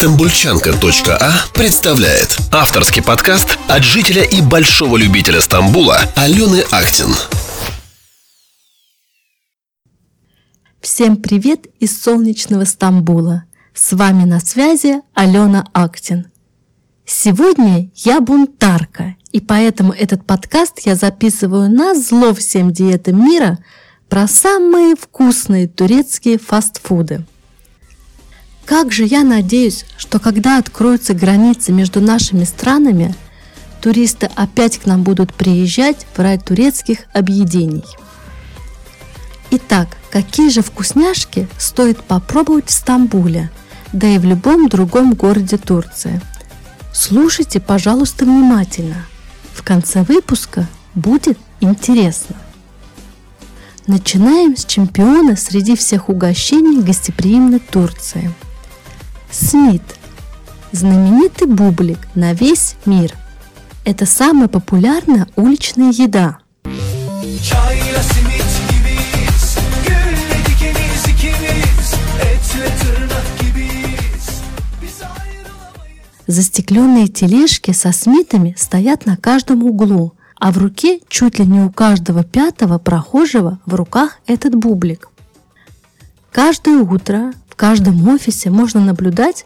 Стамбульчанка.а представляет авторский подкаст от жителя и большого любителя Стамбула Алены Актин. Всем привет из солнечного Стамбула. С вами на связи Алена Актин. Сегодня я бунтарка, и поэтому этот подкаст я записываю на зло всем диетам мира про самые вкусные турецкие фастфуды – как же я надеюсь, что когда откроются границы между нашими странами, туристы опять к нам будут приезжать в рай турецких объедений. Итак, какие же вкусняшки стоит попробовать в Стамбуле, да и в любом другом городе Турции? Слушайте, пожалуйста, внимательно. В конце выпуска будет интересно. Начинаем с чемпиона среди всех угощений гостеприимной Турции – Смит – знаменитый бублик на весь мир. Это самая популярная уличная еда. Застекленные тележки со смитами стоят на каждом углу, а в руке чуть ли не у каждого пятого прохожего в руках этот бублик. Каждое утро каждом офисе можно наблюдать,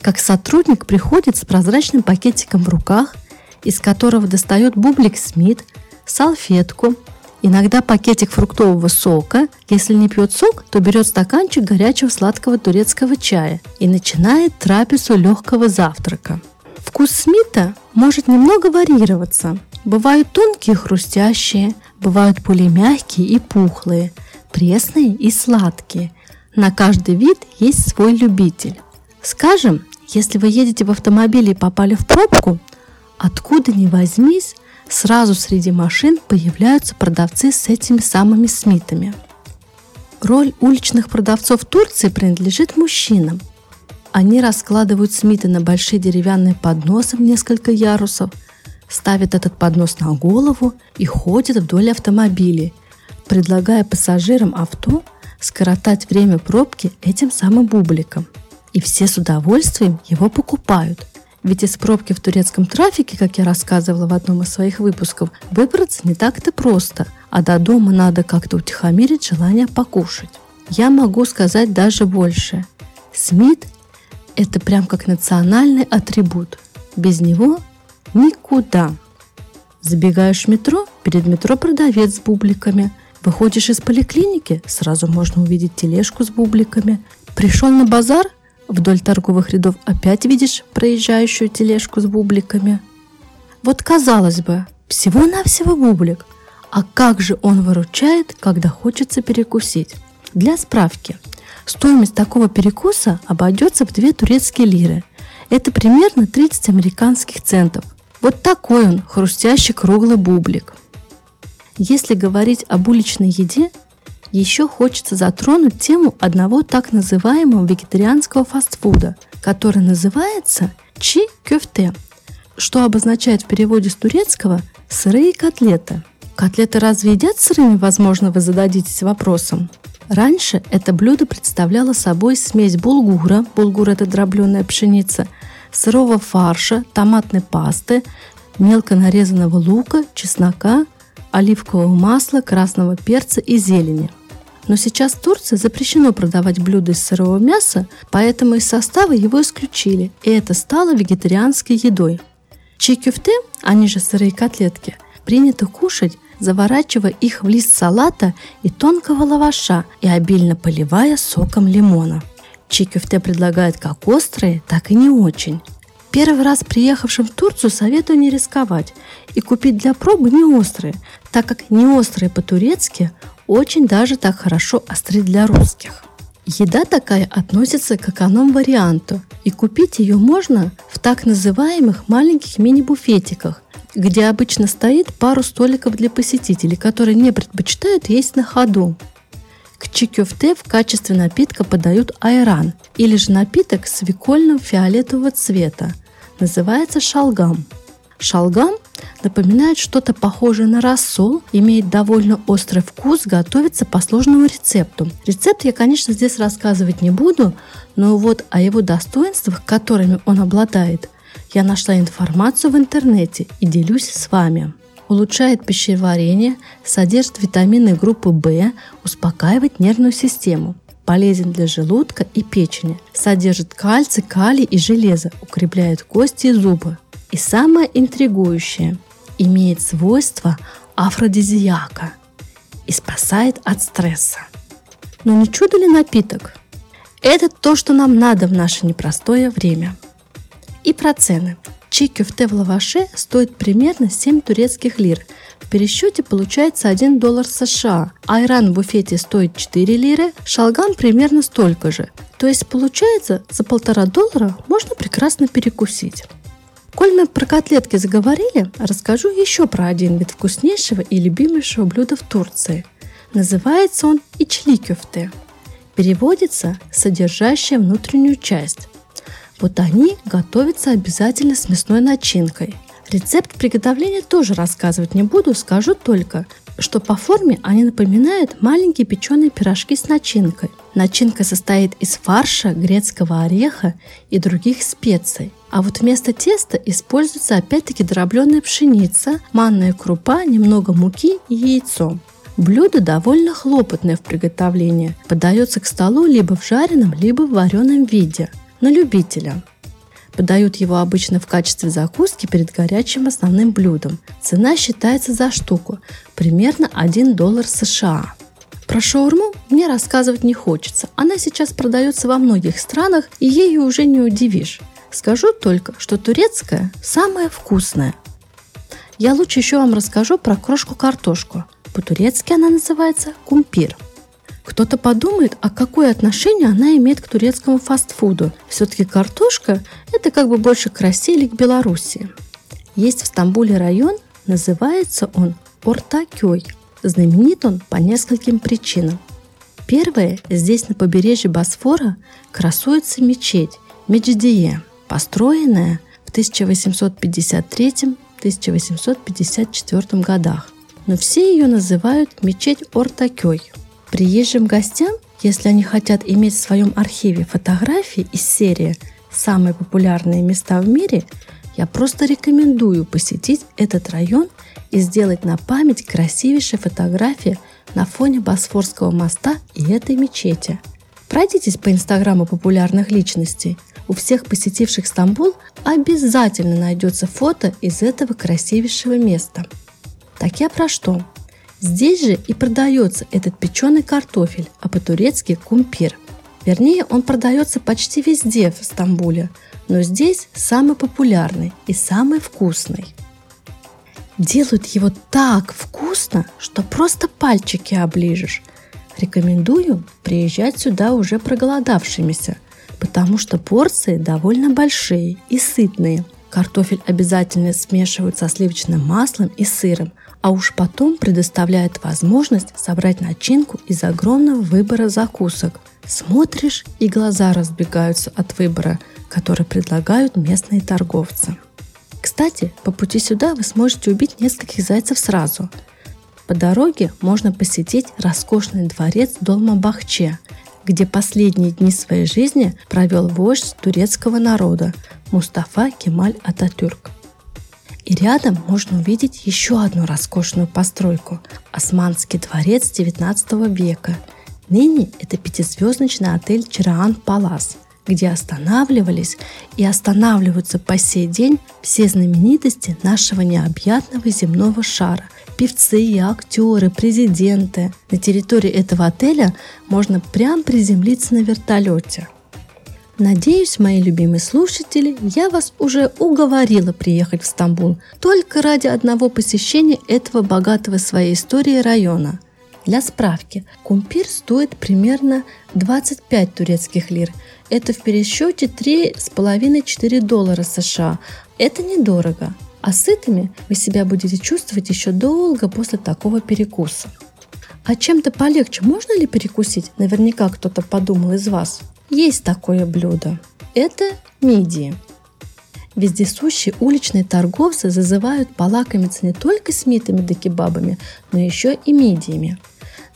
как сотрудник приходит с прозрачным пакетиком в руках, из которого достает бублик Смит, салфетку, иногда пакетик фруктового сока. Если не пьет сок, то берет стаканчик горячего сладкого турецкого чая и начинает трапезу легкого завтрака. Вкус Смита может немного варьироваться. Бывают тонкие хрустящие, бывают более мягкие и пухлые, пресные и сладкие, на каждый вид есть свой любитель. Скажем, если вы едете в автомобиле и попали в пробку, откуда ни возьмись, сразу среди машин появляются продавцы с этими самыми смитами. Роль уличных продавцов Турции принадлежит мужчинам. Они раскладывают смиты на большие деревянные подносы в несколько ярусов, ставят этот поднос на голову и ходят вдоль автомобилей, предлагая пассажирам авто – скоротать время пробки этим самым бубликом. И все с удовольствием его покупают. Ведь из пробки в турецком трафике, как я рассказывала в одном из своих выпусков, выбраться не так-то просто, а до дома надо как-то утихомирить желание покушать. Я могу сказать даже больше. Смит – это прям как национальный атрибут. Без него никуда. Забегаешь в метро, перед метро продавец с бубликами – Выходишь из поликлиники, сразу можно увидеть тележку с бубликами. Пришел на базар, вдоль торговых рядов опять видишь проезжающую тележку с бубликами. Вот казалось бы, всего-навсего бублик. А как же он выручает, когда хочется перекусить? Для справки, стоимость такого перекуса обойдется в 2 турецкие лиры. Это примерно 30 американских центов. Вот такой он, хрустящий круглый бублик – если говорить об уличной еде, еще хочется затронуть тему одного так называемого вегетарианского фастфуда, который называется чи кюфте, что обозначает в переводе с турецкого «сырые котлеты». Котлеты разве едят сырыми, возможно, вы зададитесь вопросом? Раньше это блюдо представляло собой смесь булгура, булгур это дробленая пшеница, сырого фарша, томатной пасты, мелко нарезанного лука, чеснока, оливкового масла, красного перца и зелени. Но сейчас в Турции запрещено продавать блюда из сырого мяса, поэтому из состава его исключили, и это стало вегетарианской едой. Чикюфте, они же сырые котлетки, принято кушать, заворачивая их в лист салата и тонкого лаваша и обильно поливая соком лимона. Чикюфте предлагают как острые, так и не очень. Первый раз приехавшим в Турцию советую не рисковать и купить для пробы не острые, так как не острые по-турецки очень даже так хорошо остры для русских. Еда такая относится к эконом-варианту, и купить ее можно в так называемых маленьких мини-буфетиках, где обычно стоит пару столиков для посетителей, которые не предпочитают есть на ходу. К чикюфте в качестве напитка подают айран, или же напиток свекольного фиолетового цвета – называется шалгам. Шалгам напоминает что-то похожее на рассол, имеет довольно острый вкус, готовится по сложному рецепту. Рецепт я, конечно, здесь рассказывать не буду, но вот о его достоинствах, которыми он обладает, я нашла информацию в интернете и делюсь с вами. Улучшает пищеварение, содержит витамины группы В, успокаивает нервную систему – полезен для желудка и печени, содержит кальций, калий и железо, укрепляет кости и зубы. И самое интригующее, имеет свойства афродизиака и спасает от стресса. Но не чудо ли напиток? Это то, что нам надо в наше непростое время. И про цены. Чики в лаваше стоит примерно 7 турецких лир – в пересчете получается 1 доллар США. Айран в буфете стоит 4 лиры, шалган примерно столько же. То есть получается за полтора доллара можно прекрасно перекусить. Коль мы про котлетки заговорили, расскажу еще про один вид вкуснейшего и любимейшего блюда в Турции. Называется он ичли Переводится «содержащая внутреннюю часть». Вот они готовятся обязательно с мясной начинкой – Рецепт приготовления тоже рассказывать не буду, скажу только, что по форме они напоминают маленькие печеные пирожки с начинкой. Начинка состоит из фарша, грецкого ореха и других специй. А вот вместо теста используется опять-таки дробленая пшеница, манная крупа, немного муки и яйцо. Блюдо довольно хлопотное в приготовлении. Подается к столу либо в жареном, либо в вареном виде. На любителя. Подают его обычно в качестве закуски перед горячим основным блюдом. Цена считается за штуку, примерно 1 доллар США. Про шаурму мне рассказывать не хочется. Она сейчас продается во многих странах, и ею уже не удивишь. Скажу только, что турецкая самая вкусная. Я лучше еще вам расскажу про крошку-картошку. По-турецки она называется кумпир – кто-то подумает, а какое отношение она имеет к турецкому фастфуду. Все-таки картошка – это как бы больше к России или к Белоруссии. Есть в Стамбуле район, называется он Ортакёй. Знаменит он по нескольким причинам. Первое, здесь на побережье Босфора красуется мечеть Мечдие, построенная в 1853-1854 годах. Но все ее называют мечеть Ортакёй – Приезжим гостям, если они хотят иметь в своем архиве фотографии из серии «Самые популярные места в мире», я просто рекомендую посетить этот район и сделать на память красивейшие фотографии на фоне Босфорского моста и этой мечети. Пройдитесь по инстаграму популярных личностей. У всех посетивших Стамбул обязательно найдется фото из этого красивейшего места. Так я про что? Здесь же и продается этот печеный картофель, а по-турецки кумпир. Вернее, он продается почти везде в Стамбуле, но здесь самый популярный и самый вкусный. Делают его так вкусно, что просто пальчики оближешь. Рекомендую приезжать сюда уже проголодавшимися, потому что порции довольно большие и сытные. Картофель обязательно смешивают со сливочным маслом и сыром – а уж потом предоставляет возможность собрать начинку из огромного выбора закусок. Смотришь, и глаза разбегаются от выбора, который предлагают местные торговцы. Кстати, по пути сюда вы сможете убить нескольких зайцев сразу. По дороге можно посетить роскошный дворец Долма-Бахче, где последние дни своей жизни провел вождь турецкого народа Мустафа Кемаль Ататюрк. И рядом можно увидеть еще одну роскошную постройку – Османский дворец XIX века. Ныне это пятизвездочный отель Чараан Палас, где останавливались и останавливаются по сей день все знаменитости нашего необъятного земного шара – певцы, актеры, президенты. На территории этого отеля можно прям приземлиться на вертолете – Надеюсь, мои любимые слушатели, я вас уже уговорила приехать в Стамбул только ради одного посещения этого богатого своей историей района. Для справки, кумпир стоит примерно 25 турецких лир. Это в пересчете 3,5-4 доллара США. Это недорого. А сытыми вы себя будете чувствовать еще долго после такого перекуса. А чем-то полегче можно ли перекусить? Наверняка кто-то подумал из вас. Есть такое блюдо. Это мидии. Вездесущие уличные торговцы зазывают полакомиться не только смитами да кебабами, но еще и мидиями.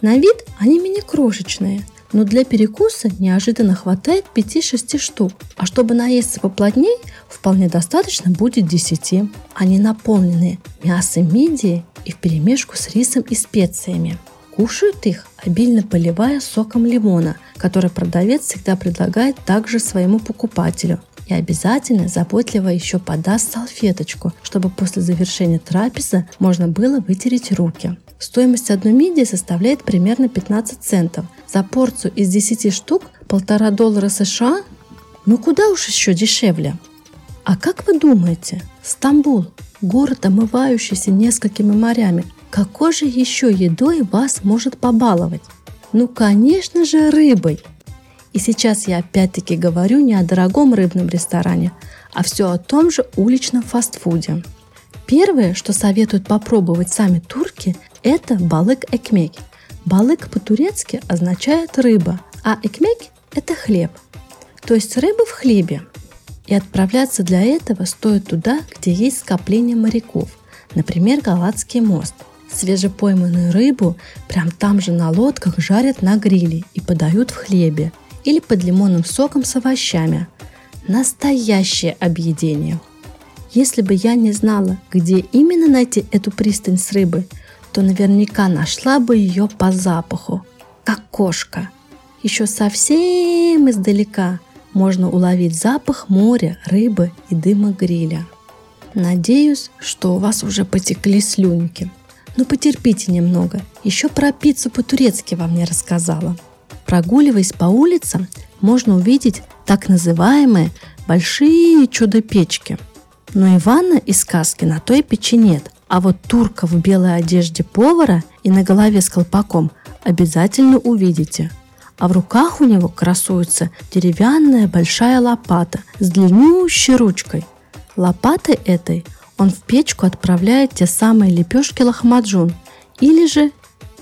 На вид они мини-крошечные, но для перекуса неожиданно хватает 5-6 штук, а чтобы наесться поплотней, вполне достаточно будет 10. Они наполнены мясом мидии и вперемешку с рисом и специями. Кушают их, обильно поливая соком лимона, который продавец всегда предлагает также своему покупателю – и обязательно заботливо еще подаст салфеточку, чтобы после завершения трапезы можно было вытереть руки. Стоимость одной мидии составляет примерно 15 центов. За порцию из 10 штук полтора доллара США? Ну куда уж еще дешевле? А как вы думаете, Стамбул, город, омывающийся несколькими морями, какой же еще едой вас может побаловать? Ну, конечно же, рыбой. И сейчас я опять-таки говорю не о дорогом рыбном ресторане, а все о том же уличном фастфуде. Первое, что советуют попробовать сами турки, это балык экмек. Балык по-турецки означает рыба, а экмек – это хлеб. То есть рыба в хлебе. И отправляться для этого стоит туда, где есть скопление моряков, например, Галатский мост. Свежепойманную рыбу прям там же на лодках жарят на гриле и подают в хлебе – или под лимонным соком с овощами. Настоящее объедение. Если бы я не знала, где именно найти эту пристань с рыбой, то наверняка нашла бы ее по запаху, как кошка. Еще совсем издалека можно уловить запах моря, рыбы и дыма гриля. Надеюсь, что у вас уже потекли слюнки. Но потерпите немного, еще про пиццу по-турецки вам не рассказала. Прогуливаясь по улицам, можно увидеть так называемые большие чудо-печки. Но и ванна из сказки на той печи нет, а вот турка в белой одежде повара и на голове с колпаком обязательно увидите. А в руках у него красуется деревянная большая лопата с длиннющей ручкой. Лопатой этой он в печку отправляет те самые лепешки лохмаджун или же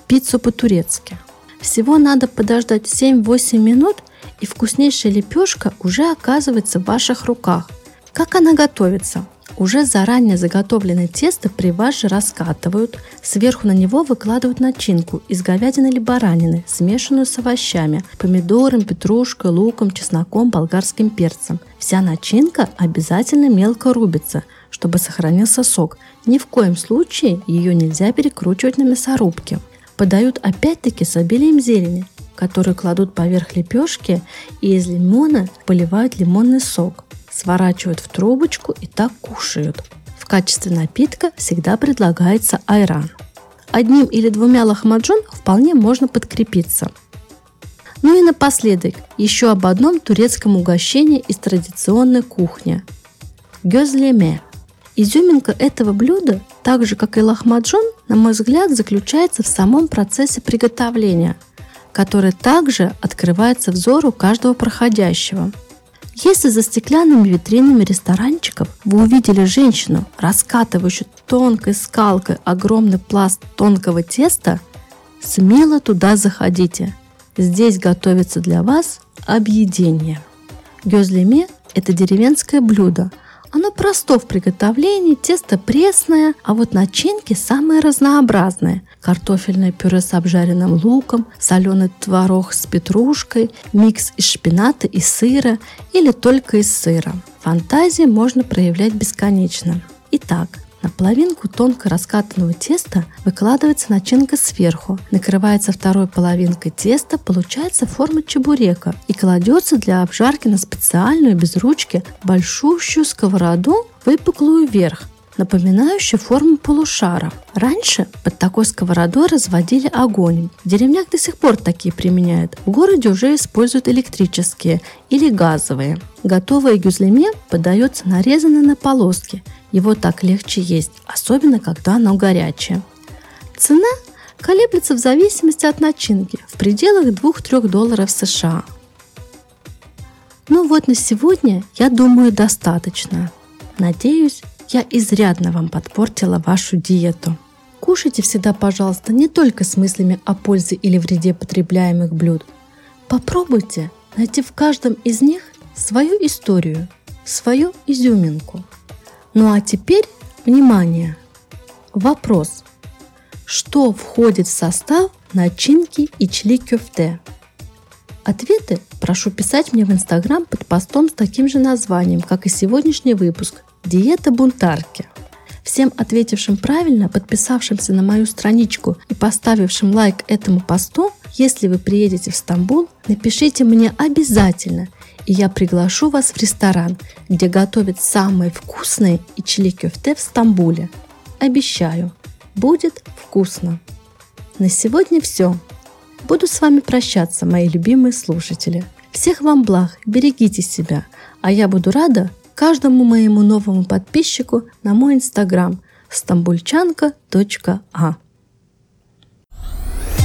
пиццу по-турецки – всего надо подождать 7-8 минут, и вкуснейшая лепешка уже оказывается в ваших руках. Как она готовится? Уже заранее заготовленное тесто при вас же раскатывают, сверху на него выкладывают начинку из говядины или баранины, смешанную с овощами, помидором, петрушкой, луком, чесноком, болгарским перцем. Вся начинка обязательно мелко рубится, чтобы сохранился сок. Ни в коем случае ее нельзя перекручивать на мясорубке подают опять-таки с обилием зелени, которую кладут поверх лепешки и из лимона поливают лимонный сок, сворачивают в трубочку и так кушают. В качестве напитка всегда предлагается айран. Одним или двумя лохмаджун вполне можно подкрепиться. Ну и напоследок еще об одном турецком угощении из традиционной кухни – гёзлеме – Изюминка этого блюда, так же как и лахмаджон, на мой взгляд, заключается в самом процессе приготовления, который также открывается взору каждого проходящего. Если за стеклянными витринами ресторанчиков вы увидели женщину, раскатывающую тонкой скалкой огромный пласт тонкого теста, смело туда заходите. Здесь готовится для вас объедение. Гёзлеме – это деревенское блюдо – оно просто в приготовлении, тесто пресное, а вот начинки самые разнообразные. Картофельное пюре с обжаренным луком, соленый творог с петрушкой, микс из шпината и сыра или только из сыра. Фантазии можно проявлять бесконечно. Итак, на половинку тонко раскатанного теста выкладывается начинка сверху, накрывается второй половинкой теста, получается форма чебурека и кладется для обжарки на специальную без ручки большущую сковороду, выпуклую вверх, напоминающую форму полушара. Раньше под такой сковородой разводили огонь. В деревнях до сих пор такие применяют. В городе уже используют электрические или газовые. Готовое гюзлеме подается нарезанное на полоски – его так легче есть, особенно когда оно горячее. Цена колеблется в зависимости от начинки в пределах 2-3 долларов США. Ну вот на сегодня, я думаю, достаточно. Надеюсь, я изрядно вам подпортила вашу диету. Кушайте всегда, пожалуйста, не только с мыслями о пользе или вреде потребляемых блюд. Попробуйте найти в каждом из них свою историю – свою изюминку. Ну а теперь, внимание, вопрос. Что входит в состав начинки и чили кюфте? Ответы прошу писать мне в Инстаграм под постом с таким же названием, как и сегодняшний выпуск «Диета бунтарки». Всем ответившим правильно, подписавшимся на мою страничку и поставившим лайк этому посту, если вы приедете в Стамбул, напишите мне обязательно, и я приглашу вас в ресторан, где готовят самые вкусные и чили кюфте в Стамбуле. Обещаю, будет вкусно. На сегодня все. Буду с вами прощаться, мои любимые слушатели. Всех вам благ, берегите себя, а я буду рада каждому моему новому подписчику на мой инстаграм стамбульчанка.а.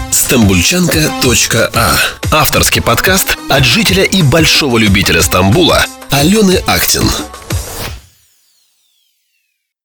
Стамбульчанка.а Авторский подкаст от жителя и большого любителя Стамбула Алены Актин.